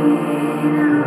Amen.